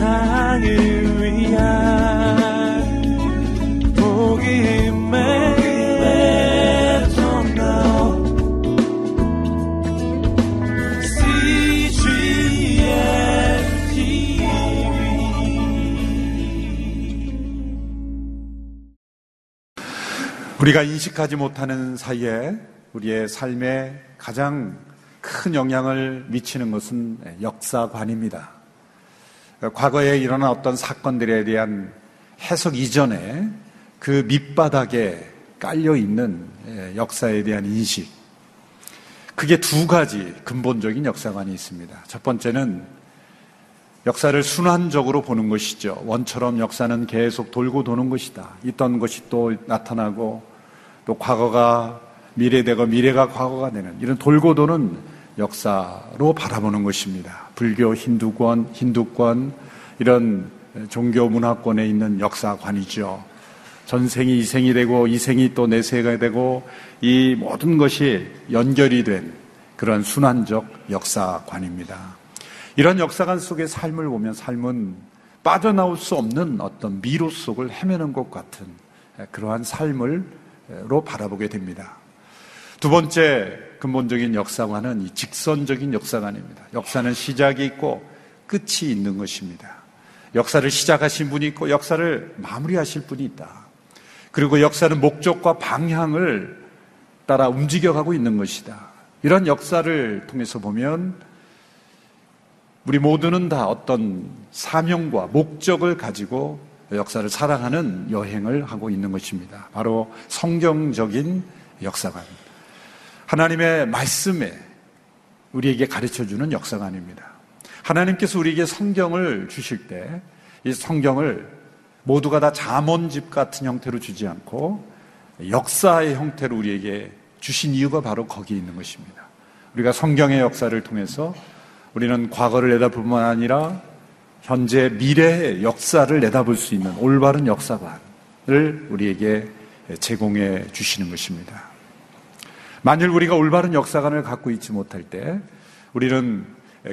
세상을 위한 복음의 우리가 인식하지 못하는 사이에 우리의 삶에 가장 큰 영향을 미치는 것은 역사관입니다. 과거에 일어난 어떤 사건들에 대한 해석 이전에 그 밑바닥에 깔려 있는 역사에 대한 인식. 그게 두 가지 근본적인 역사관이 있습니다. 첫 번째는 역사를 순환적으로 보는 것이죠. 원처럼 역사는 계속 돌고 도는 것이다. 있던 것이 또 나타나고 또 과거가 미래되고 미래가 과거가 되는 이런 돌고 도는 역사로 바라보는 것입니다. 불교, 힌두권, 힌두권 이런 종교 문화권에 있는 역사관이죠. 전생이 이생이 되고 이생이 또 내세가 되고 이 모든 것이 연결이 된 그런 순환적 역사관입니다. 이런 역사관 속의 삶을 보면 삶은 빠져나올 수 없는 어떤 미로 속을 헤매는 것 같은 그러한 삶을 로 바라보게 됩니다. 두 번째 근본적인 역사관은 이 직선적인 역사관입니다. 역사는 시작이 있고 끝이 있는 것입니다. 역사를 시작하신 분이 있고 역사를 마무리하실 분이 있다. 그리고 역사는 목적과 방향을 따라 움직여가고 있는 것이다. 이런 역사를 통해서 보면 우리 모두는 다 어떤 사명과 목적을 가지고 역사를 사랑하는 여행을 하고 있는 것입니다. 바로 성경적인 역사관. 하나님의 말씀에 우리에게 가르쳐 주는 역사관입니다. 하나님께서 우리에게 성경을 주실 때 이 성경을 모두가 다 자문집 같은 형태로 주지 않고 역사의 형태로 우리에게 주신 이유가 바로 거기에 있는 것입니다. 우리가 성경의 역사를 통해서 우리는 과거를 내다볼 뿐만 아니라 현재 미래의 역사를 내다볼 수 있는 올바른 역사관을 우리에게 제공해 주시는 것입니다. 만일 우리가 올바른 역사관을 갖고 있지 못할 때 우리는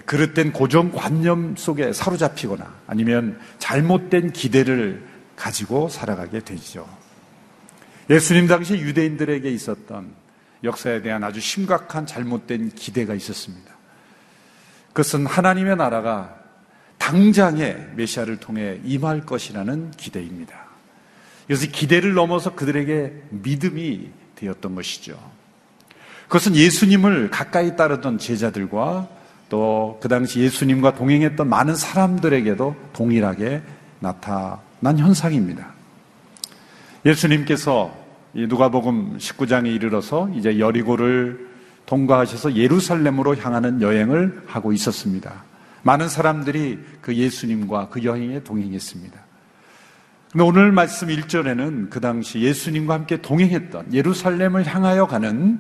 그릇된 고정관념 속에 사로잡히거나 아니면 잘못된 기대를 가지고 살아가게 되죠. 예수님 당시 유대인들에게 있었던 역사에 대한 아주 심각한 잘못된 기대가 있었습니다. 그것은 하나님의 나라가 당장에 메시아를 통해 임할 것이라는 기대입니다. 그래서 기대를 넘어서 그들에게 믿음이 되었던 것이죠. 그것은 예수님을 가까이 따르던 제자들과 또 그 당시 예수님과 동행했던 많은 사람들에게도 동일하게 나타난 현상입니다. 예수님께서 누가복음 19장에 이르러서 이제 여리고를 통과하셔서 예루살렘으로 향하는 여행을 하고 있었습니다. 많은 사람들이 그 예수님과 그 여행에 동행했습니다. 근데 오늘 말씀 1절에는 그 당시 예수님과 함께 동행했던 예루살렘을 향하여 가는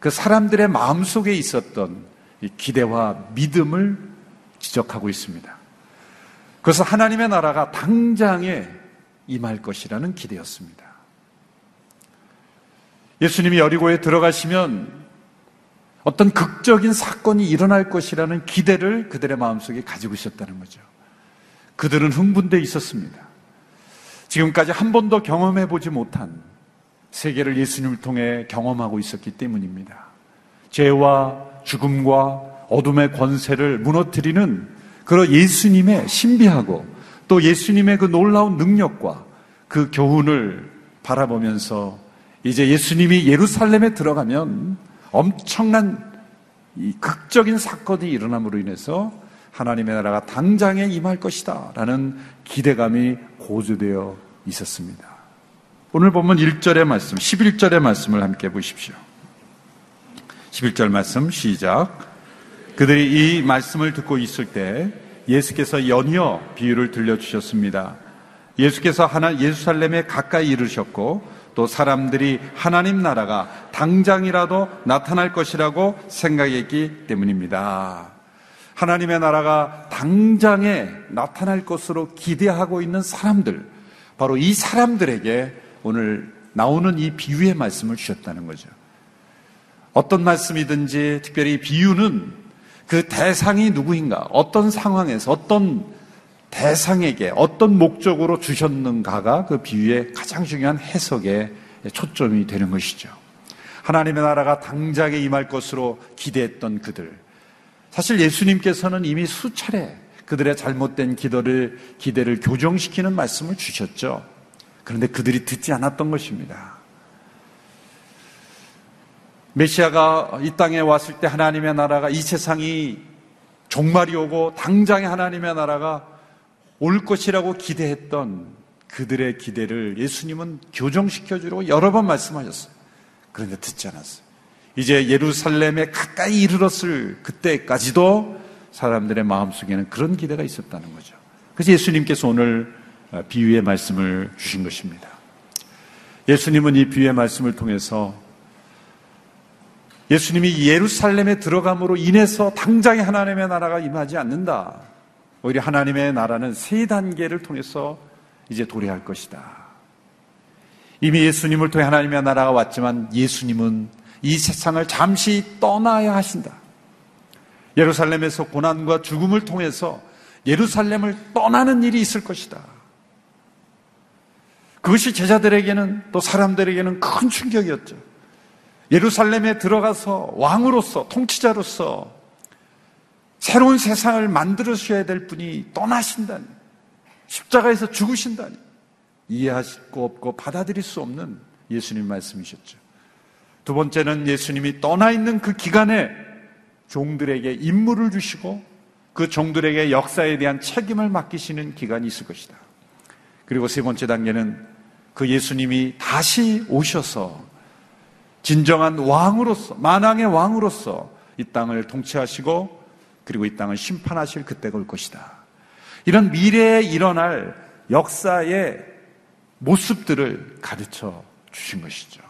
그 사람들의 마음 속에 있었던 기대와 믿음을 지적하고 있습니다. 그래서 하나님의 나라가 당장에 임할 것이라는 기대였습니다. 예수님이 여리고에 들어가시면 어떤 극적인 사건이 일어날 것이라는 기대를 그들의 마음속에 가지고 있었다는 거죠. 그들은 흥분돼 있었습니다. 지금까지 한 번도 경험해 보지 못한 세계를 예수님을 통해 경험하고 있었기 때문입니다. 죄와 죽음과 어둠의 권세를 무너뜨리는 그런 예수님의 신비하고 또 예수님의 그 놀라운 능력과 그 교훈을 바라보면서 이제 예수님이 예루살렘에 들어가면 엄청난 이 극적인 사건이 일어남으로 인해서 하나님의 나라가 당장에 임할 것이다. 라는 기대감이 고조되어 있었습니다. 오늘 보면 1절의 말씀, 11절의 말씀을 함께 보십시오. 11절 말씀 시작. 그들이 이 말씀을 듣고 있을 때 예수께서 연이어 비유를 들려주셨습니다. 예수께서 하나 예루살렘에 가까이 이르셨고 또 사람들이 하나님 나라가 당장이라도 나타날 것이라고 생각했기 때문입니다. 하나님의 나라가 당장에 나타날 것으로 기대하고 있는 사람들, 바로 이 사람들에게 오늘 나오는 이 비유의 말씀을 주셨다는 거죠. 어떤 말씀이든지 특별히 비유는 그 대상이 누구인가, 어떤 상황에서, 어떤 대상에게 어떤 목적으로 주셨는가가 그 비유의 가장 중요한 해석의 초점이 되는 것이죠. 하나님의 나라가 당장에 임할 것으로 기대했던 그들. 사실 예수님께서는 이미 수차례 그들의 잘못된 기도를, 기대를 교정시키는 말씀을 주셨죠. 그런데 그들이 듣지 않았던 것입니다. 메시아가 이 땅에 왔을 때 하나님의 나라가 이 세상이 종말이 오고 당장에 하나님의 나라가 올 것이라고 기대했던 그들의 기대를 예수님은 교정시켜 주려고 여러 번 말씀하셨어요. 그런데 듣지 않았어요. 이제 예루살렘에 가까이 이르렀을 그때까지도 사람들의 마음속에는 그런 기대가 있었다는 거죠. 그래서 예수님께서 오늘 비유의 말씀을 주신 것입니다. 예수님은 이 비유의 말씀을 통해서 예수님이 예루살렘에 들어감으로 인해서 당장에 하나님의 나라가 임하지 않는다. 오히려 하나님의 나라는 세 단계를 통해서 이제 도래할 것이다. 이미 예수님을 통해 하나님의 나라가 왔지만 예수님은 이 세상을 잠시 떠나야 하신다. 예루살렘에서 고난과 죽음을 통해서 예루살렘을 떠나는 일이 있을 것이다. 그것이 제자들에게는 또 사람들에게는 큰 충격이었죠. 예루살렘에 들어가서 왕으로서 통치자로서 새로운 세상을 만들어셔야 될 분이 떠나신다니 십자가에서 죽으신다니 이해할 수 없고 받아들일 수 없는 예수님 말씀이셨죠. 두 번째는 예수님이 떠나 있는 그 기간에 종들에게 임무를 주시고 그 종들에게 역사에 대한 책임을 맡기시는 기간이 있을 것이다. 그리고 세 번째 단계는 그 예수님이 다시 오셔서 진정한 왕으로서, 만왕의 왕으로서 이 땅을 통치하시고 그리고 이 땅을 심판하실 그때가 올 것이다. 이런 미래에 일어날 역사의 모습들을 가르쳐 주신 것이죠.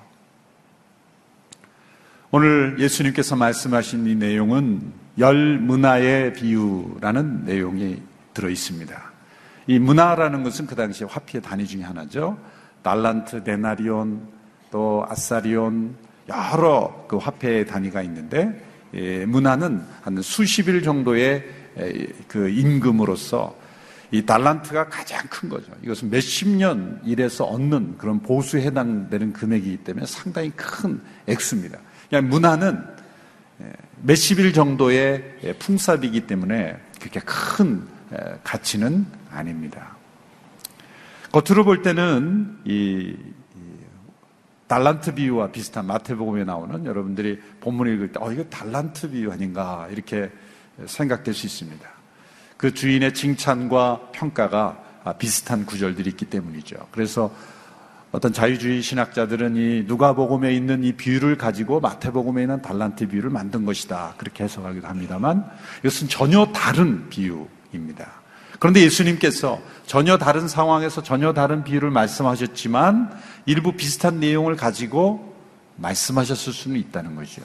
오늘 예수님께서 말씀하신 이 내용은 열 문화의 비유라는 내용이 들어 있습니다. 이 문화라는 것은 그 당시 화폐의 단위 중에 하나죠. 달란트, 데나리온, 또 아사리온 여러 그 화폐의 단위가 있는데 예, 문화는 한 수십일 정도의 그 임금으로서 이 달란트가 가장 큰 거죠. 이것은 몇십 년 일해서 얻는 그런 보수에 해당되는 금액이기 때문에 상당히 큰 액수입니다. 그냥 문화는 몇십일 정도의 풍삽이기 때문에 그렇게 큰 가치는 아닙니다. 겉으로 볼 때는 이 달란트 비유와 비슷한 마태복음에 나오는 여러분들이 본문 읽을 때, 어, 이거 달란트 비유 아닌가, 이렇게 생각될 수 있습니다. 그 주인의 칭찬과 평가가 비슷한 구절들이 있기 때문이죠. 그래서 어떤 자유주의 신학자들은 이 누가복음에 있는 이 비유를 가지고 마태복음에 있는 달란트 비유를 만든 것이다. 그렇게 해석하기도 합니다만 이것은 전혀 다른 비유입니다. 그런데 예수님께서 전혀 다른 상황에서 전혀 다른 비유를 말씀하셨지만 일부 비슷한 내용을 가지고 말씀하셨을 수는 있다는 거죠.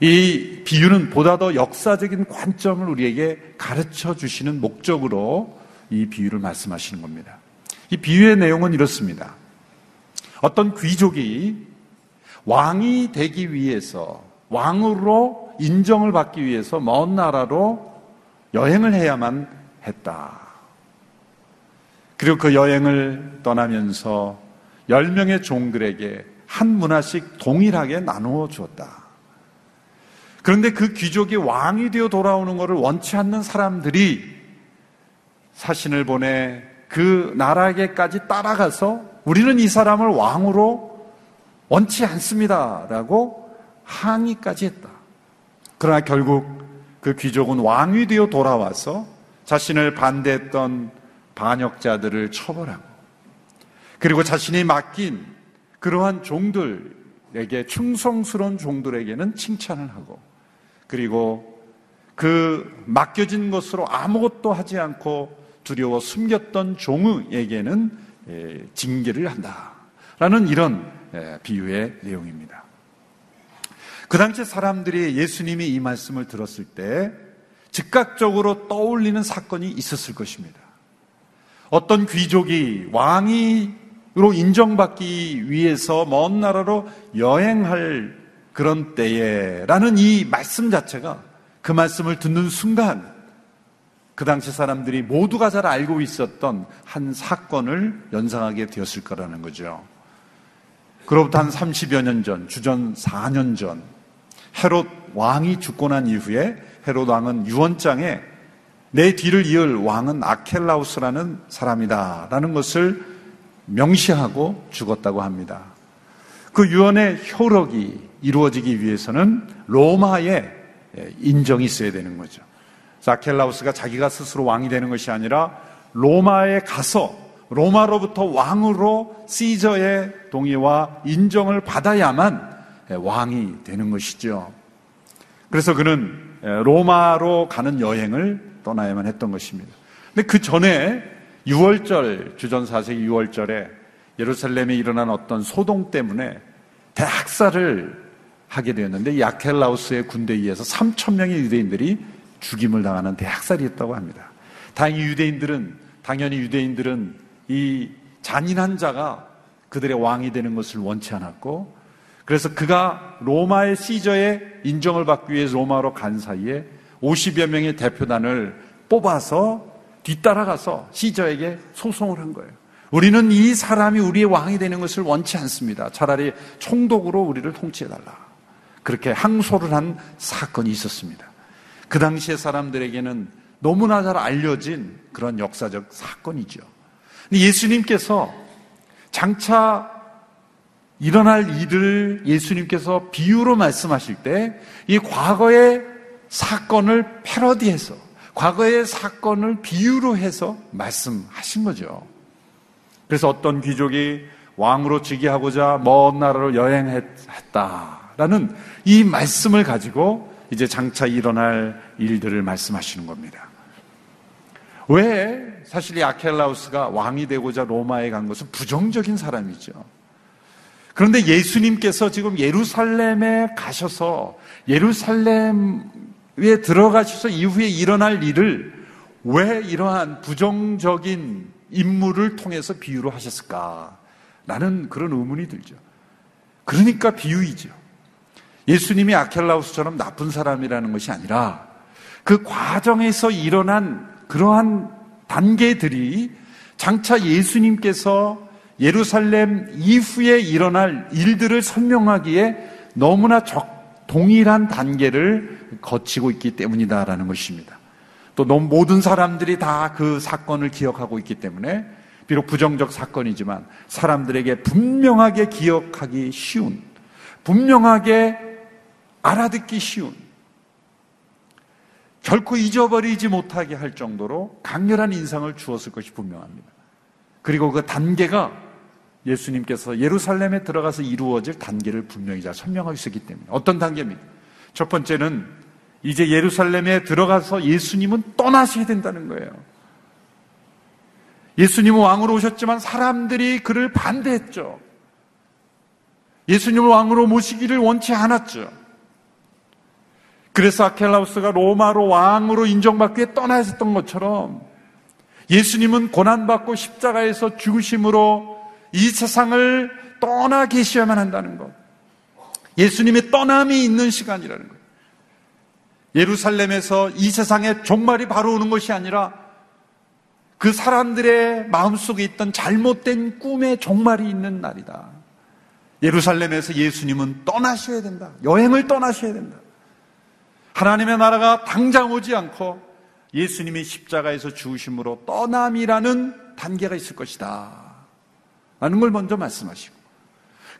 이 비유는 보다 더 역사적인 관점을 우리에게 가르쳐 주시는 목적으로 이 비유를 말씀하시는 겁니다. 이 비유의 내용은 이렇습니다. 어떤 귀족이 왕이 되기 위해서 왕으로 인정을 받기 위해서 먼 나라로 여행을 해야만 했다. 그리고 그 여행을 떠나면서 10명의 종들에게 한 문화씩 동일하게 나누어 주었다. 그런데 그 귀족이 왕이 되어 돌아오는 것을 원치 않는 사람들이 사신을 보내 그 나라에게까지 따라가서 우리는 이 사람을 왕으로 원치 않습니다. 라고 항의까지 했다. 그러나 결국 그 귀족은 왕이 되어 돌아와서 자신을 반대했던 반역자들을 처벌하고 그리고 자신이 맡긴 그러한 종들에게 충성스러운 종들에게는 칭찬을 하고 그리고 그 맡겨진 것으로 아무것도 하지 않고 두려워 숨겼던 종에게는 징계를 한다. 라는 이런 비유의 내용입니다. 그 당시 사람들이 예수님이 이 말씀을 들었을 때 즉각적으로 떠올리는 사건이 있었을 것입니다. 어떤 귀족이 왕이로 인정받기 위해서 먼 나라로 여행할 그런 때에라는 이 말씀 자체가 그 말씀을 듣는 순간 그 당시 사람들이 모두가 잘 알고 있었던 한 사건을 연상하게 되었을 거라는 거죠. 그로부터 한 30여 년 전, 주전 4년 전, 헤롯 왕이 죽고 난 이후에 헤롯 왕은 유언장에 내 뒤를 이을 왕은 아켈라우스라는 사람이다. 라는 것을 명시하고 죽었다고 합니다. 그 유언의 효력이 이루어지기 위해서는 로마의 인정이 있어야 되는 거죠. 아켈라우스가 자기가 스스로 왕이 되는 것이 아니라 로마에 가서 로마로부터 왕으로 시저의 동의와 인정을 받아야만 왕이 되는 것이죠. 그래서 그는 로마로 가는 여행을 떠나야만 했던 것입니다. 근데 그 전에 6월절, 주전 4세기 6월절에 예루살렘에 일어난 어떤 소동 때문에 대학살을 하게 되었는데 이 아켈라우스의 군대에 의해서 3천 명의 유대인들이 죽임을 당하는 대학살이었다고 합니다. 다행히 유대인들은 당연히 유대인들은 이 잔인한 자가 그들의 왕이 되는 것을 원치 않았고 그래서 그가 로마의 시저의 인정을 받기 위해 로마로 간 사이에 50여 명의 대표단을 뽑아서 뒤따라가서 시저에게 소송을 한 거예요. 우리는 이 사람이 우리의 왕이 되는 것을 원치 않습니다. 차라리 총독으로 우리를 통치해달라. 그렇게 항소를 한 사건이 있었습니다. 그 당시의 사람들에게는 너무나 잘 알려진 그런 역사적 사건이죠. 예수님께서 장차 일어날 일을 예수님께서 비유로 말씀하실 때 이 과거의 사건을 패러디해서 과거의 사건을 비유로 해서 말씀하신 거죠. 그래서 어떤 귀족이 왕으로 즉위하고자 먼 나라로 여행했다라는 이 말씀을 가지고 이제 장차 일어날 일들을 말씀하시는 겁니다. 왜 사실 이 아켈라우스가 왕이 되고자 로마에 간 것은 부정적인 사람이죠. 그런데 예수님께서 지금 예루살렘에 가셔서 예루살렘에 들어가셔서 이후에 일어날 일을 왜 이러한 부정적인 인물을 통해서 비유로 하셨을까? 라는 그런 의문이 들죠. 그러니까 비유이죠. 예수님이 아켈라우스처럼 나쁜 사람이라는 것이 아니라 그 과정에서 일어난 그러한 단계들이 장차 예수님께서 예루살렘 이후에 일어날 일들을 설명하기에 너무나 적, 동일한 단계를 거치고 있기 때문이다라는 것입니다. 또 모든 사람들이 다 그 사건을 기억하고 있기 때문에 비록 부정적 사건이지만 사람들에게 분명하게 기억하기 쉬운, 분명하게 알아듣기 쉬운, 결코 잊어버리지 못하게 할 정도로 강렬한 인상을 주었을 것이 분명합니다. 그리고 그 단계가 예수님께서 예루살렘에 들어가서 이루어질 단계를 분명히 잘 설명하고 있었기 때문에 어떤 단계입니까? 첫 번째는 이제 예루살렘에 들어가서 예수님은 떠나셔야 된다는 거예요. 예수님은 왕으로 오셨지만 사람들이 그를 반대했죠. 예수님을 왕으로 모시기를 원치 않았죠. 그래서 아켈라우스가 로마로 왕으로 인정받기 위해 떠나 있었던 것처럼 예수님은 고난받고 십자가에서 죽으심으로 이 세상을 떠나 계셔야만 한다는 것. 예수님의 떠남이 있는 시간이라는 것. 예루살렘에서 이 세상에 종말이 바로 오는 것이 아니라 그 사람들의 마음속에 있던 잘못된 꿈의 종말이 있는 날이다. 예루살렘에서 예수님은 떠나셔야 된다. 여행을 떠나셔야 된다. 하나님의 나라가 당장 오지 않고 예수님이 십자가에서 죽으심으로 떠남이라는 단계가 있을 것이다. 라는 걸 먼저 말씀하시고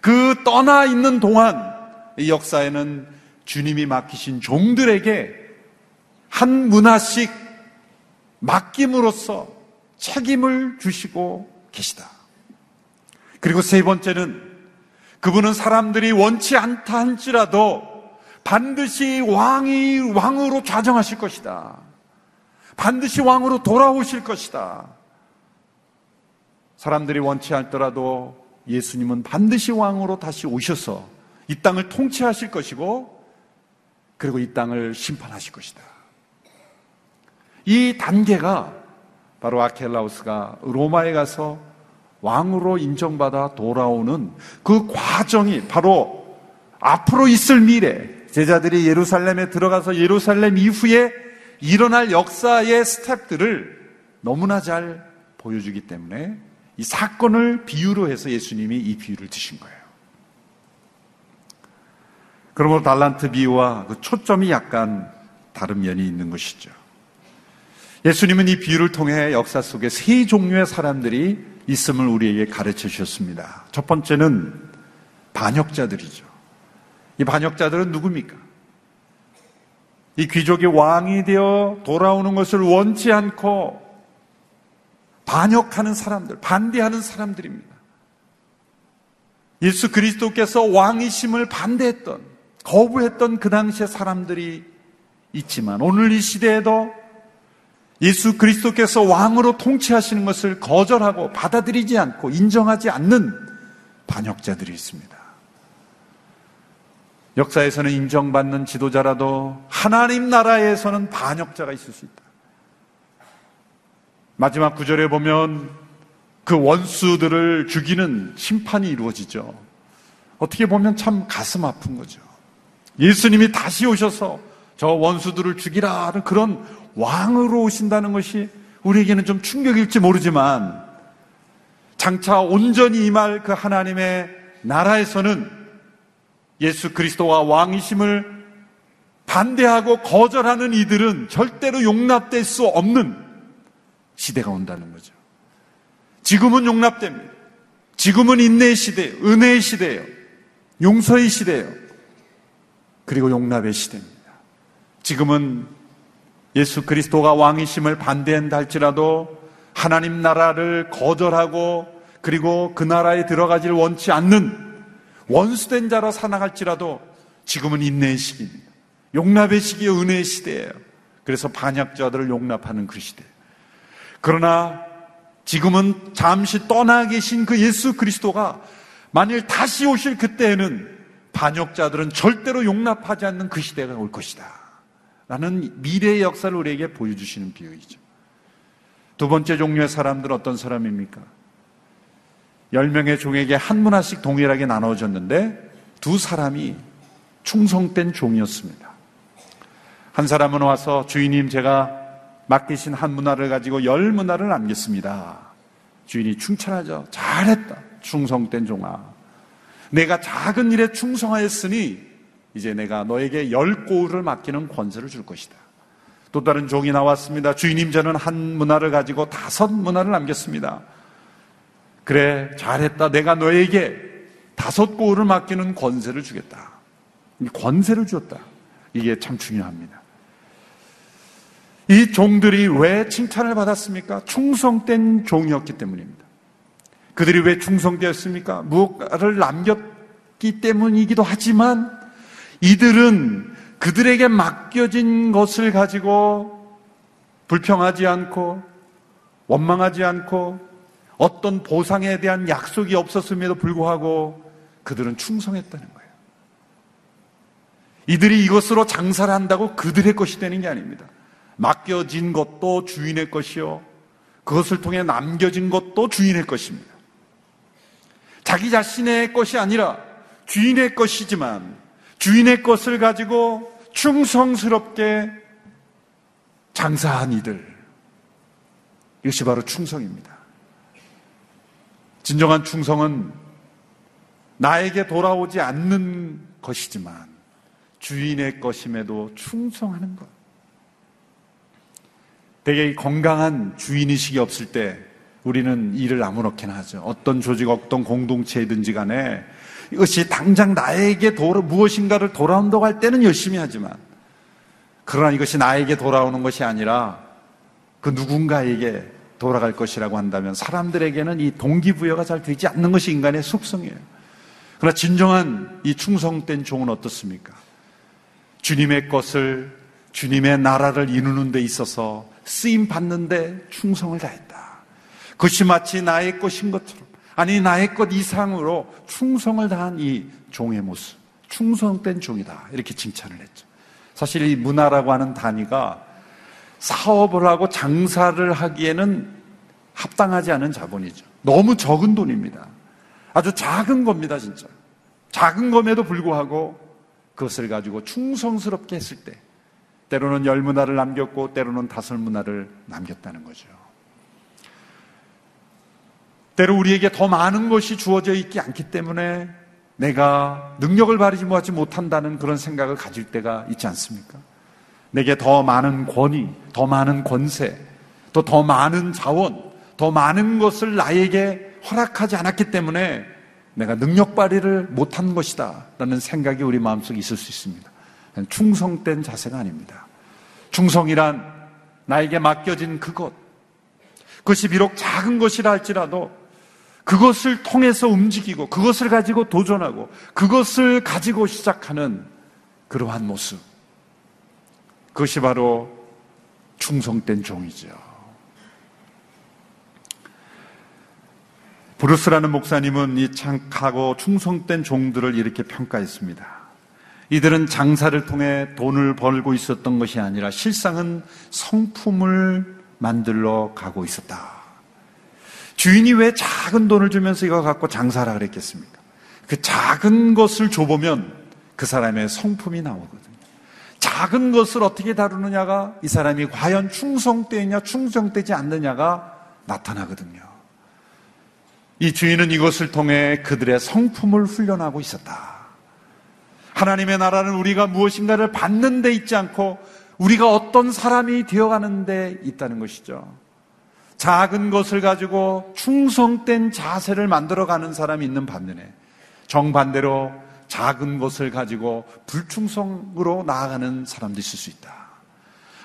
그 떠나 있는 동안 이 역사에는 주님이 맡기신 종들에게 한 문화씩 맡김으로써 책임을 주시고 계시다. 그리고 세 번째는 그분은 사람들이 원치 않다 할지라도 반드시 왕이 왕으로 좌정하실 것이다. 반드시 왕으로 돌아오실 것이다. 사람들이 원치 않더라도 예수님은 반드시 왕으로 다시 오셔서 이 땅을 통치하실 것이고 그리고 이 땅을 심판하실 것이다. 이 단계가 바로 아켈라우스가 로마에 가서 왕으로 인정받아 돌아오는 그 과정이 바로 앞으로 있을 미래 제자들이 예루살렘에 들어가서 예루살렘 이후에 일어날 역사의 스텝들을 너무나 잘 보여주기 때문에 이 사건을 비유로 해서 예수님이 이 비유를 드신 거예요. 그러므로 달란트 비유와 그 초점이 약간 다른 면이 있는 것이죠. 예수님은 이 비유를 통해 역사 속에 세 종류의 사람들이 있음을 우리에게 가르쳐 주셨습니다. 첫 번째는 반역자들이죠. 이 반역자들은 누굽니까? 이 귀족이 왕이 되어 돌아오는 것을 원치 않고 반역하는 사람들, 반대하는 사람들입니다. 예수 그리스도께서 왕이심을 반대했던, 거부했던 그 당시의 사람들이 있지만 오늘 이 시대에도 예수 그리스도께서 왕으로 통치하시는 것을 거절하고 받아들이지 않고 인정하지 않는 반역자들이 있습니다. 역사에서는 인정받는 지도자라도 하나님 나라에서는 반역자가 있을 수 있다. 마지막 구절에 보면 그 원수들을 죽이는 심판이 이루어지죠. 어떻게 보면 참 가슴 아픈 거죠. 예수님이 다시 오셔서 저 원수들을 죽이라는 그런 왕으로 오신다는 것이 우리에게는 좀 충격일지 모르지만 장차 온전히 임할 그 하나님의 나라에서는 예수 그리스도와 왕이심을 반대하고 거절하는 이들은 절대로 용납될 수 없는 시대가 온다는 거죠. 지금은 용납됩니다. 지금은 인내의 시대, 은혜의 시대예요. 용서의 시대예요. 그리고 용납의 시대입니다. 지금은 예수 그리스도가 왕이심을 반대한다 할지라도 하나님 나라를 거절하고 그리고 그 나라에 들어가지를 원치 않는 원수된 자로 살아갈지라도 지금은 인내의 시기입니다. 용납의 시기에 은혜의 시대예요. 그래서 반역자들을 용납하는 그 시대. 그러나 지금은 잠시 떠나 계신 그 예수 그리스도가 만일 다시 오실 그때에는 반역자들은 절대로 용납하지 않는 그 시대가 올 것이다. 라는 미래의 역사를 우리에게 보여주시는 비유이죠. 두 번째 종류의 사람들은 어떤 사람입니까? 열 명의 종에게 한 문화씩 동일하게 나눠졌는데 두 사람이 충성된 종이었습니다. 한 사람은 와서 주인님 제가 맡기신 한 문화를 가지고 열 문화를 남겼습니다. 주인이 충천하죠. 잘했다. 충성된 종아. 내가 작은 일에 충성하였으니 이제 내가 너에게 열 고을을 맡기는 권세를 줄 것이다. 또 다른 종이 나왔습니다. 주인님 저는 한 문화를 가지고 다섯 문화를 남겼습니다. 그래 잘했다. 내가 너에게 다섯 고을을 맡기는 권세를 주겠다. 권세를 주었다. 이게 참 중요합니다. 이 종들이 왜 칭찬을 받았습니까? 충성된 종이었기 때문입니다. 그들이 왜 충성되었습니까? 무엇가를 남겼기 때문이기도 하지만 이들은 그들에게 맡겨진 것을 가지고 불평하지 않고 원망하지 않고 어떤 보상에 대한 약속이 없었음에도 불구하고 그들은 충성했다는 거예요. 이들이 이것으로 장사를 한다고 그들의 것이 되는 게 아닙니다. 맡겨진 것도 주인의 것이요. 그것을 통해 남겨진 것도 주인의 것입니다. 자기 자신의 것이 아니라 주인의 것이지만 주인의 것을 가지고 충성스럽게 장사한 이들. 이것이 바로 충성입니다. 진정한 충성은 나에게 돌아오지 않는 것이지만 주인의 것임에도 충성하는 것. 되게 건강한 주인의식이 없을 때 우리는 일을 아무렇게나 하죠. 어떤 조직, 어떤 공동체이든지 간에 이것이 당장 나에게 돌아, 무엇인가를 돌아온다고 할 때는 열심히 하지만 그러나 이것이 나에게 돌아오는 것이 아니라 그 누군가에게 돌아갈 것이라고 한다면 사람들에게는 이 동기부여가 잘 되지 않는 것이 인간의 속성이에요. 그러나 진정한 이 충성된 종은 어떻습니까? 주님의 것을 주님의 나라를 이루는 데 있어서 쓰임 받는데 충성을 다했다. 그것이 마치 나의 것인 것처럼 아니 나의 것 이상으로 충성을 다한 이 종의 모습, 충성된 종이다 이렇게 칭찬을 했죠. 사실 이 문화라고 하는 단위가 사업을 하고 장사를 하기에는 합당하지 않은 자본이죠. 너무 적은 돈입니다. 아주 작은 겁니다, 진짜. 작은 것에도 불구하고 그것을 가지고 충성스럽게 했을 때 때로는 열 문화를 남겼고 때로는 다섯 문화를 남겼다는 거죠. 때로 우리에게 더 많은 것이 주어져 있지 않기 때문에 내가 능력을 발휘지 못한다는 그런 생각을 가질 때가 있지 않습니까? 내게 더 많은 권위, 더 많은 권세, 또 더 많은 자원, 더 많은 것을 나에게 허락하지 않았기 때문에 내가 능력 발휘를 못한 것이다. 라는 생각이 우리 마음속에 있을 수 있습니다. 충성된 자세가 아닙니다. 충성이란 나에게 맡겨진 그것. 그것이 비록 작은 것이라 할지라도 그것을 통해서 움직이고 그것을 가지고 도전하고 그것을 가지고 시작하는 그러한 모습. 그것이 바로 충성된 종이죠. 브루스라는 목사님은 이 창하고 충성된 종들을 이렇게 평가했습니다. 이들은 장사를 통해 돈을 벌고 있었던 것이 아니라 실상은 성품을 만들러 가고 있었다. 주인이 왜 작은 돈을 주면서 이거 갖고 장사라 그랬겠습니까? 그 작은 것을 줘보면 그 사람의 성품이 나오거든요. 작은 것을 어떻게 다루느냐가 이 사람이 과연 충성되냐 충성되지 않느냐가 나타나거든요. 이 주인은 이것을 통해 그들의 성품을 훈련하고 있었다. 하나님의 나라는 우리가 무엇인가를 받는 데 있지 않고 우리가 어떤 사람이 되어가는 데 있다는 것이죠. 작은 것을 가지고 충성된 자세를 만들어가는 사람이 있는 반면에 정반대로 작은 것을 가지고 불충성으로 나아가는 사람도 있을 수 있다.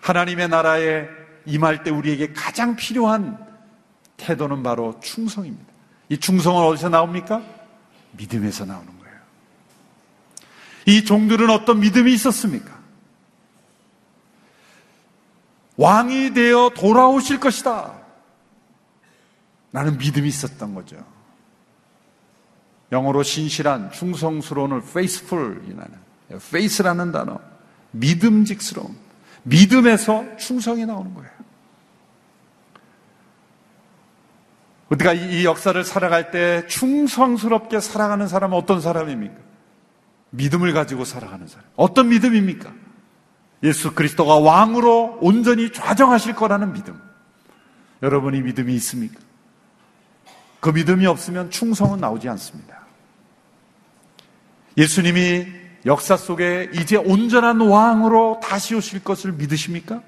하나님의 나라에 임할 때 우리에게 가장 필요한 태도는 바로 충성입니다. 이 충성은 어디서 나옵니까? 믿음에서 나오는 거예요. 이 종들은 어떤 믿음이 있었습니까? 왕이 되어 돌아오실 것이다. 나는 믿음이 있었던 거죠. 영어로 신실한, 충성스러운을 faithful이라는, faith라는 단어, 믿음직스러움. 믿음에서 충성이 나오는 거예요. 우리가 이 역사를 살아갈 때 충성스럽게 살아가는 사람은 어떤 사람입니까? 믿음을 가지고 살아가는 사람. 어떤 믿음입니까? 예수 그리스도가 왕으로 온전히 좌정하실 거라는 믿음. 여러분이 믿음이 있습니까? 그 믿음이 없으면 충성은 나오지 않습니다. 예수님이 역사 속에 이제 온전한 왕으로 다시 오실 것을 믿으십니까?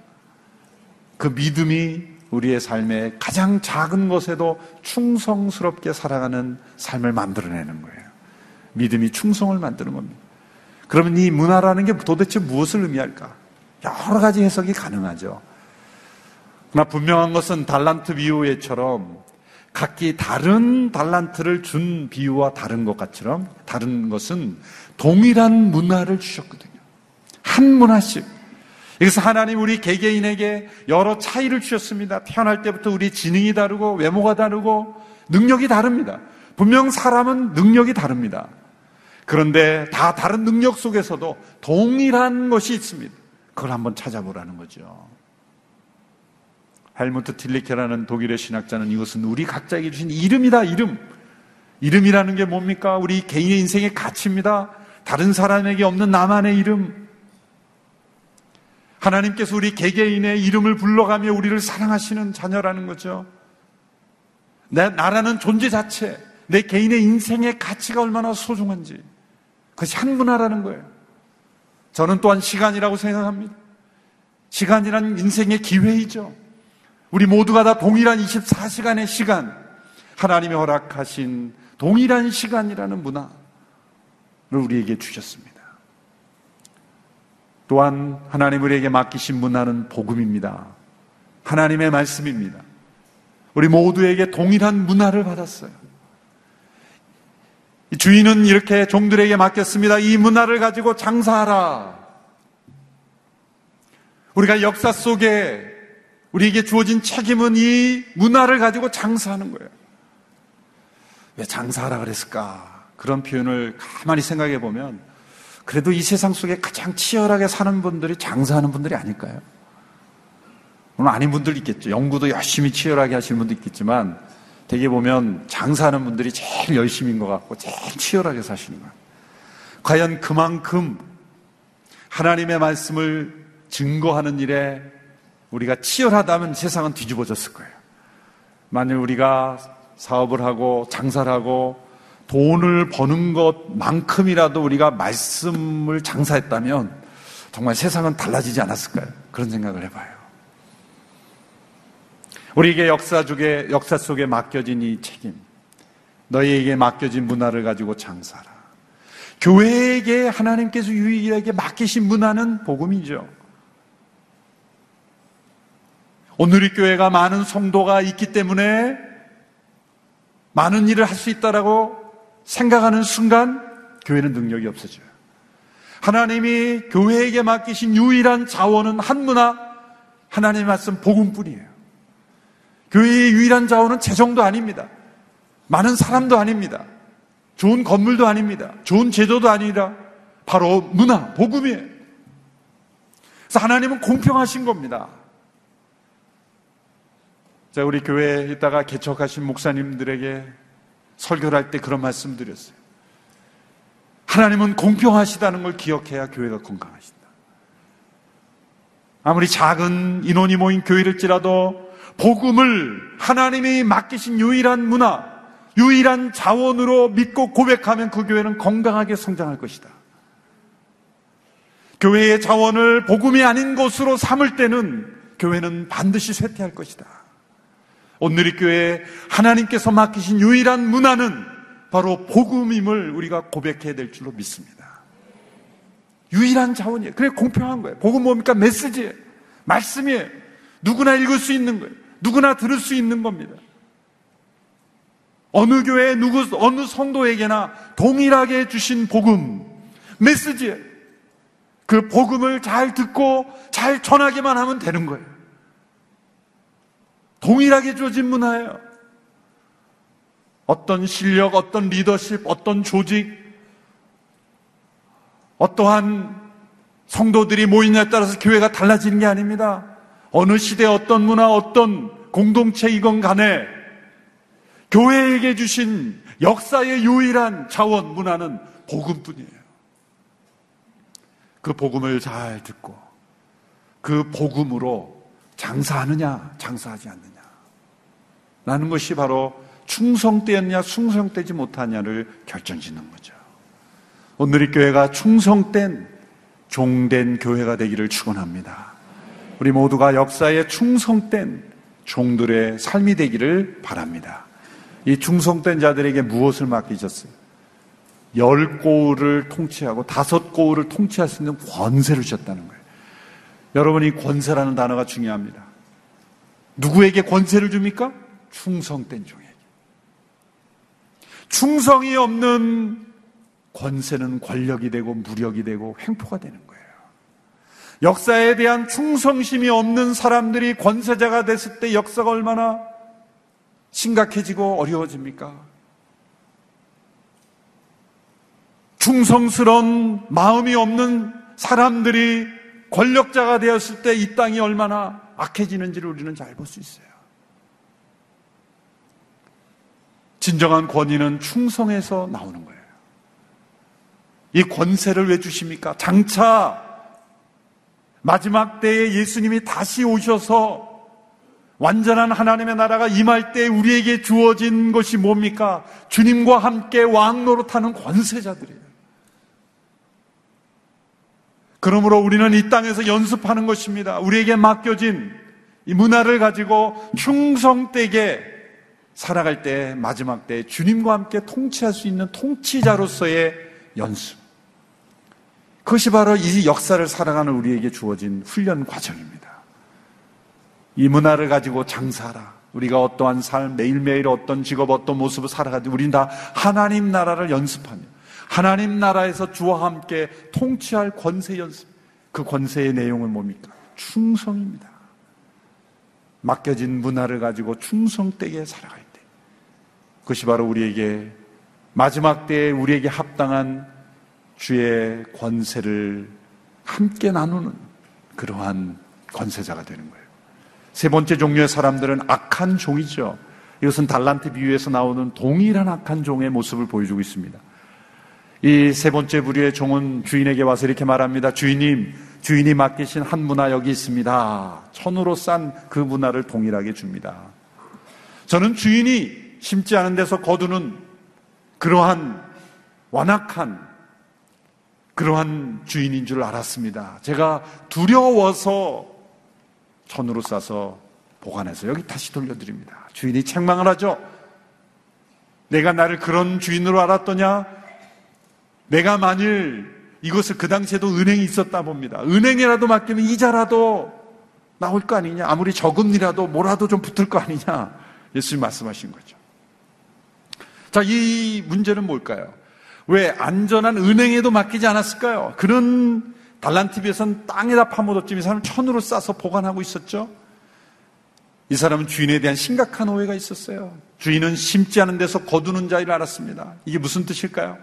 그 믿음이 우리의 삶의 가장 작은 것에도 충성스럽게 살아가는 삶을 만들어내는 거예요. 믿음이 충성을 만드는 겁니다. 그러면 이 문화라는 게 도대체 무엇을 의미할까? 여러 가지 해석이 가능하죠. 그러나 분명한 것은 달란트 비유에처럼 각기 다른 달란트를 준 비유와 다른 것 같처럼 다른 것은 동일한 문화를 주셨거든요. 한 문화씩. 그래서 하나님 우리 개개인에게 여러 차이를 주셨습니다. 태어날 때부터 우리 지능이 다르고 외모가 다르고 능력이 다릅니다. 분명 사람은 능력이 다릅니다. 그런데 다 다른 능력 속에서도 동일한 것이 있습니다. 그걸 한번 찾아보라는 거죠. 헬무트 틸리케라는 독일의 신학자는 이것은 우리 각자에게 주신 이름이다, 이름. 이름이라는 게 뭡니까? 우리 개인의 인생의 가치입니다. 다른 사람에게 없는 나만의 이름. 하나님께서 우리 개개인의 이름을 불러가며 우리를 사랑하시는 자녀라는 거죠. 내 나라는 존재 자체, 내 개인의 인생의 가치가 얼마나 소중한지. 그것이 한 문화라는 거예요. 저는 또한 시간이라고 생각합니다. 시간이란 인생의 기회이죠. 우리 모두가 다 동일한 24시간의 시간, 하나님이 허락하신 동일한 시간이라는 문화를 우리에게 주셨습니다. 또한 하나님 우리에게 맡기신 문화는 복음입니다. 하나님의 말씀입니다. 우리 모두에게 동일한 문화를 받았어요. 주인은 이렇게 종들에게 맡겼습니다. 이 문화를 가지고 장사하라. 우리가 역사 속에 우리에게 주어진 책임은 이 문화를 가지고 장사하는 거예요. 왜 장사하라 그랬을까? 그런 표현을 가만히 생각해 보면 그래도 이 세상 속에 가장 치열하게 사는 분들이 장사하는 분들이 아닐까요? 물론 아닌 분들 있겠죠. 연구도 열심히 치열하게 하시는 분도 있겠지만 대개 보면 장사하는 분들이 제일 열심인 것 같고 제일 치열하게 사시는 것 같아요. 과연 그만큼 하나님의 말씀을 증거하는 일에 우리가 치열하다면 세상은 뒤집어졌을 거예요. 만일 우리가 사업을 하고 장사를 하고 돈을 버는 것만큼이라도 우리가 말씀을 장사했다면 정말 세상은 달라지지 않았을까요? 그런 생각을 해봐요. 우리에게 역사 속에, 역사 속에 맡겨진 이 책임, 너희에게 맡겨진 문화를 가지고 장사라. 교회에게 하나님께서 유일하게 맡기신 문화는 복음이죠. 오늘 이 교회가 많은 성도가 있기 때문에 많은 일을 할 수 있다라고 생각하는 순간 교회는 능력이 없어져요. 하나님이 교회에게 맡기신 유일한 자원은 한 문화, 하나님의 말씀 복음뿐이에요. 교회의 유일한 자원은 재정도 아닙니다. 많은 사람도 아닙니다. 좋은 건물도 아닙니다. 좋은 제도도 아니라 바로 문화, 복음이에요. 그래서 하나님은 공평하신 겁니다. 자, 우리 교회에 있다가 개척하신 목사님들에게 설교를 할 때 그런 말씀 드렸어요. 하나님은 공평하시다는 걸 기억해야 교회가 건강하신다. 아무리 작은 인원이 모인 교회일지라도 복음을 하나님이 맡기신 유일한 문화, 유일한 자원으로 믿고 고백하면 그 교회는 건강하게 성장할 것이다. 교회의 자원을 복음이 아닌 것으로 삼을 때는 교회는 반드시 쇠퇴할 것이다. 오늘 이 교회에 하나님께서 맡기신 유일한 문화는 바로 복음임을 우리가 고백해야 될 줄로 믿습니다. 유일한 자원이에요. 그래 공평한 거예요. 복음 뭡니까? 메시지예요. 말씀이에요. 누구나 읽을 수 있는 거예요. 누구나 들을 수 있는 겁니다. 어느 교회 누구 어느 성도에게나 동일하게 주신 복음 메시지예요. 그 복음을 잘 듣고 잘 전하기만 하면 되는 거예요. 동일하게 주어진 문화예요. 어떤 실력, 어떤 리더십, 어떤 조직, 어떠한 성도들이 모이냐에 따라서 교회가 달라지는 게 아닙니다. 어느 시대 어떤 문화, 어떤 공동체이건 간에 교회에게 주신 역사의 유일한 자원 문화는 복음뿐이에요. 그 복음을 잘 듣고 그 복음으로 장사하느냐, 장사하지 않느냐. 라는 것이 바로 충성되었냐, 충성되지 못하냐를 결정짓는 거죠. 오늘 이 교회가 충성된, 종된 교회가 되기를 축원합니다. 우리 모두가 역사에 충성된 종들의 삶이 되기를 바랍니다. 이 충성된 자들에게 무엇을 맡기셨어요? 열 고을을 통치하고 다섯 고을을 통치할 수 있는 권세를 주셨다는 거예요. 여러분 이 권세라는 단어가 중요합니다. 누구에게 권세를 줍니까? 충성된 종에게. 충성이 없는 권세는 권력이 되고 무력이 되고 횡포가 되는 거예요. 역사에 대한 충성심이 없는 사람들이 권세자가 됐을 때 역사가 얼마나 심각해지고 어려워집니까? 충성스러운 마음이 없는 사람들이 권력자가 되었을 때 이 땅이 얼마나 악해지는지를 우리는 잘 볼 수 있어요. 진정한 권위는 충성에서 나오는 거예요. 이 권세를 왜 주십니까? 장차 마지막 때에 예수님이 다시 오셔서 완전한 하나님의 나라가 임할 때 우리에게 주어진 것이 뭡니까? 주님과 함께 왕 노릇하는 권세자들이에요. 그러므로 우리는 이 땅에서 연습하는 것입니다. 우리에게 맡겨진 이 문화를 가지고 충성되게 살아갈 때 마지막 때 주님과 함께 통치할 수 있는 통치자로서의 연습. 그것이 바로 이 역사를 살아가는 우리에게 주어진 훈련 과정입니다. 이 문화를 가지고 장사하라. 우리가 어떠한 삶, 매일매일 어떤 직업, 어떤 모습을 살아가지 우리는 다 하나님 나라를 연습하며 하나님 나라에서 주와 함께 통치할 권세 연습. 그 권세의 내용은 뭡니까? 충성입니다. 맡겨진 문화를 가지고 충성되게 살아갈 때. 그것이 바로 우리에게 마지막 때에 우리에게 합당한 주의 권세를 함께 나누는 그러한 권세자가 되는 거예요. 세 번째 종류의 사람들은 악한 종이죠. 이것은 달란트 비유에서 나오는 동일한 악한 종의 모습을 보여주고 있습니다. 이 세 번째 부류의 종은 주인에게 와서 이렇게 말합니다. 주인님, 주인이 맡기신 한 문화 여기 있습니다. 천으로 싼 그 문화를 동일하게 줍니다. 저는 주인이 심지 않은 데서 거두는 그러한 완악한 그러한 주인인 줄 알았습니다. 제가 두려워서 천으로 싸서 보관해서 여기 다시 돌려드립니다. 주인이 책망을 하죠. 내가 나를 그런 주인으로 알았더냐? 내가 만일 이것을 그 당시에도 은행이 있었다 봅니다. 은행이라도 맡기면 이자라도 나올 거 아니냐? 아무리 저금리라도 뭐라도 좀 붙을 거 아니냐? 예수님 말씀하신 거죠. 자, 이 문제는 뭘까요? 왜 안전한 은행에도 맡기지 않았을까요? 그런 달란티비에선 땅에다 파묻었지 이 사람은 천으로 싸서 보관하고 있었죠. 이 사람은 주인에 대한 심각한 오해가 있었어요. 주인은 심지 않은 데서 거두는 자를 알았습니다. 이게 무슨 뜻일까요?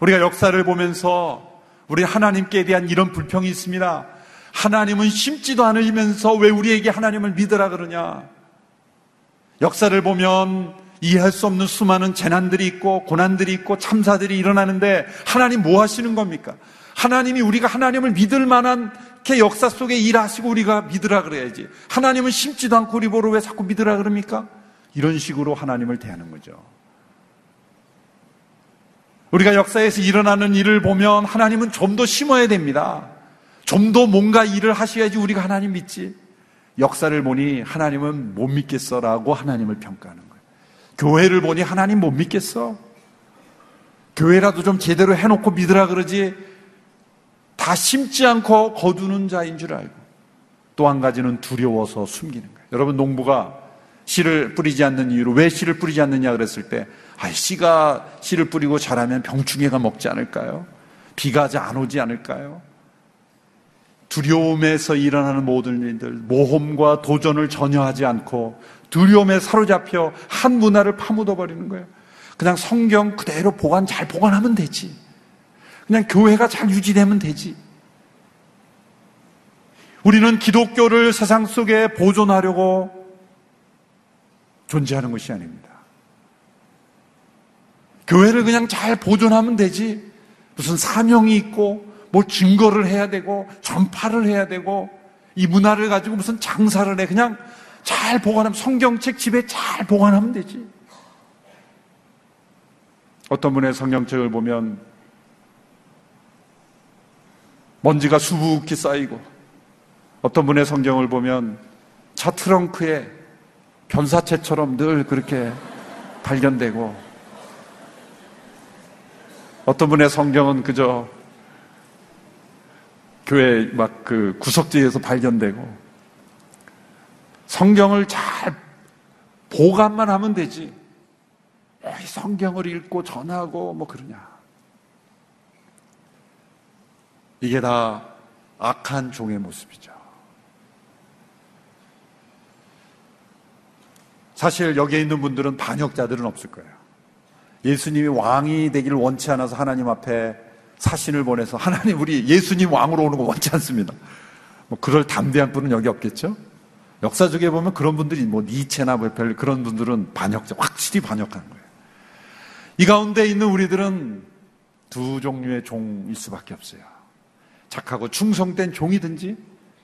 우리가 역사를 보면서 우리 하나님께 대한 이런 불평이 있습니다. 하나님은 심지도 않으면서 왜 우리에게 하나님을 믿으라 그러냐? 역사를 보면 이해할 수 없는 수많은 재난들이 있고 고난들이 있고 참사들이 일어나는데 하나님 뭐 하시는 겁니까? 하나님이 우리가 하나님을 믿을 만한 게 역사 속에 일하시고 우리가 믿으라 그래야지. 하나님은 심지도 않고 우리 보러 왜 자꾸 믿으라 그럽니까? 이런 식으로 하나님을 대하는 거죠. 우리가 역사에서 일어나는 일을 보면 하나님은 좀 더 심어야 됩니다. 좀 더 뭔가 일을 하셔야지 우리가 하나님 믿지. 역사를 보니 하나님은 못 믿겠어라고 하나님을 평가하는 거예요. 교회를 보니 하나님 못 믿겠어? 교회라도 좀 제대로 해놓고 믿으라 그러지 다 심지 않고 거두는 자인 줄 알고 또 한 가지는 두려워서 숨기는 거예요. 여러분 농부가 씨를 뿌리지 않는 이유로 왜 씨를 뿌리지 않느냐 그랬을 때 아, 씨가 씨를 뿌리고 자라면 병충해가 먹지 않을까요? 비가 안 오지 않을까요? 두려움에서 일어나는 모든 일들, 모험과 도전을 전혀 하지 않고 두려움에 사로잡혀 한 문화를 파묻어 버리는 거예요. 그냥 성경 그대로 보관 잘 보관하면 되지. 그냥 교회가 잘 유지되면 되지. 우리는 기독교를 세상 속에 보존하려고 존재하는 것이 아닙니다. 교회를 그냥 잘 보존하면 되지. 무슨 사명이 있고 뭐 증거를 해야 되고 전파를 해야 되고 이 문화를 가지고 무슨 장사를 해 그냥 잘 보관하면 성경책 집에 잘 보관하면 되지. 어떤 분의 성경책을 보면 먼지가 수북히 쌓이고 어떤 분의 성경을 보면 차 트렁크에 변사체처럼 늘 그렇게 발견되고 어떤 분의 성경은 그저 교회 막 그 구석지에서 발견되고 성경을 잘 보관만 하면 되지. 성경을 읽고 전하고 뭐 그러냐. 이게 다 악한 종의 모습이죠. 사실 여기에 있는 분들은 반역자들은 없을 거예요. 예수님이 왕이 되기를 원치 않아서 하나님 앞에 사신을 보내서 하나님 우리 예수님 왕으로 오는 거 원치 않습니다. 뭐 그럴 담대한 분은 여기 없겠죠? 역사적에 보면 그런 분들이 뭐 니체나 뭐별 그런 분들은 반역자, 확실히 반역하는 거예요. 이 가운데 있는 우리들은 두 종류의 종일 수밖에 없어요. 착하고 충성된 종이든지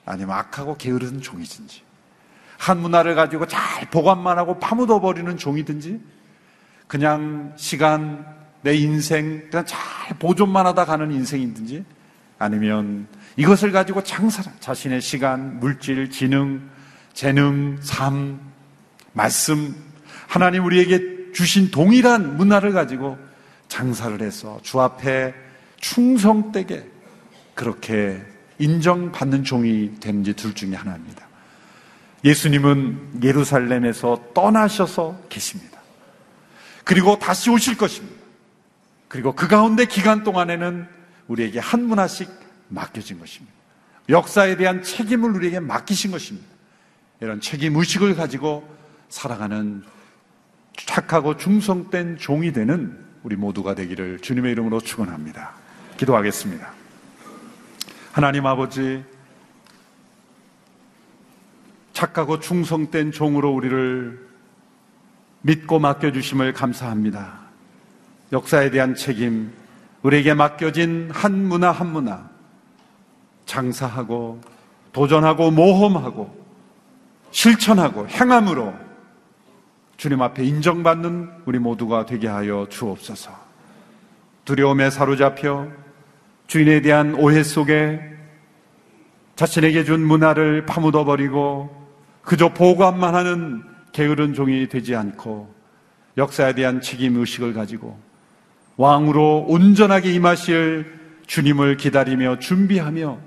아니면 악하고 게으른 종이든지 한 문화를 가지고 잘 보관만 하고 파묻어 버리는 종이든지 그냥 시간 내 인생 그냥 잘 보존만 하다 가는 인생이든지 아니면 이것을 가지고 장사를 자신의 시간, 물질, 지능, 재능, 삶, 말씀 하나님 우리에게 주신 동일한 문화를 가지고 장사를 해서 주 앞에 충성되게 그렇게 인정받는 종이 되는지 둘 중에 하나입니다. 예수님은 예루살렘에서 떠나셔서 계십니다. 그리고 다시 오실 것입니다. 그리고 그 가운데 기간 동안에는 우리에게 한 문화씩 맡겨진 것입니다. 역사에 대한 책임을 우리에게 맡기신 것입니다. 이런 책임 의식을 가지고 살아가는 착하고 충성된 종이 되는 우리 모두가 되기를 주님의 이름으로 축원합니다. 기도하겠습니다. 하나님 아버지 착하고 충성된 종으로 우리를 믿고 맡겨 주심을 감사합니다. 역사에 대한 책임, 우리에게 맡겨진 한 문화 한 문화, 장사하고 도전하고 모험하고 실천하고 행함으로 주님 앞에 인정받는 우리 모두가 되게 하여 주옵소서. 두려움에 사로잡혀 주인에 대한 오해 속에 자신에게 준 문화를 파묻어 버리고 그저 보관만 하는 게으른 종이 되지 않고 역사에 대한 책임 의식을 가지고 왕으로 온전하게 임하실 주님을 기다리며 준비하며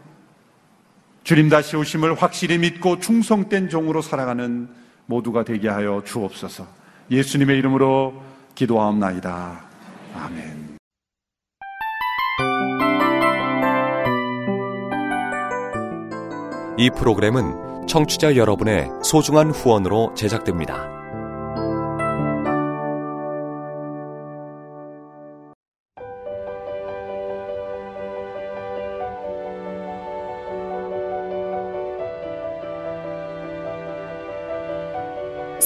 주님 다시 오심을 확실히 믿고 충성된 종으로 살아가는 모두가 되게 하여 주옵소서. 예수님의 이름으로 기도하옵나이다. 아멘. 이 프로그램은 청취자 여러분의 소중한 후원으로 제작됩니다.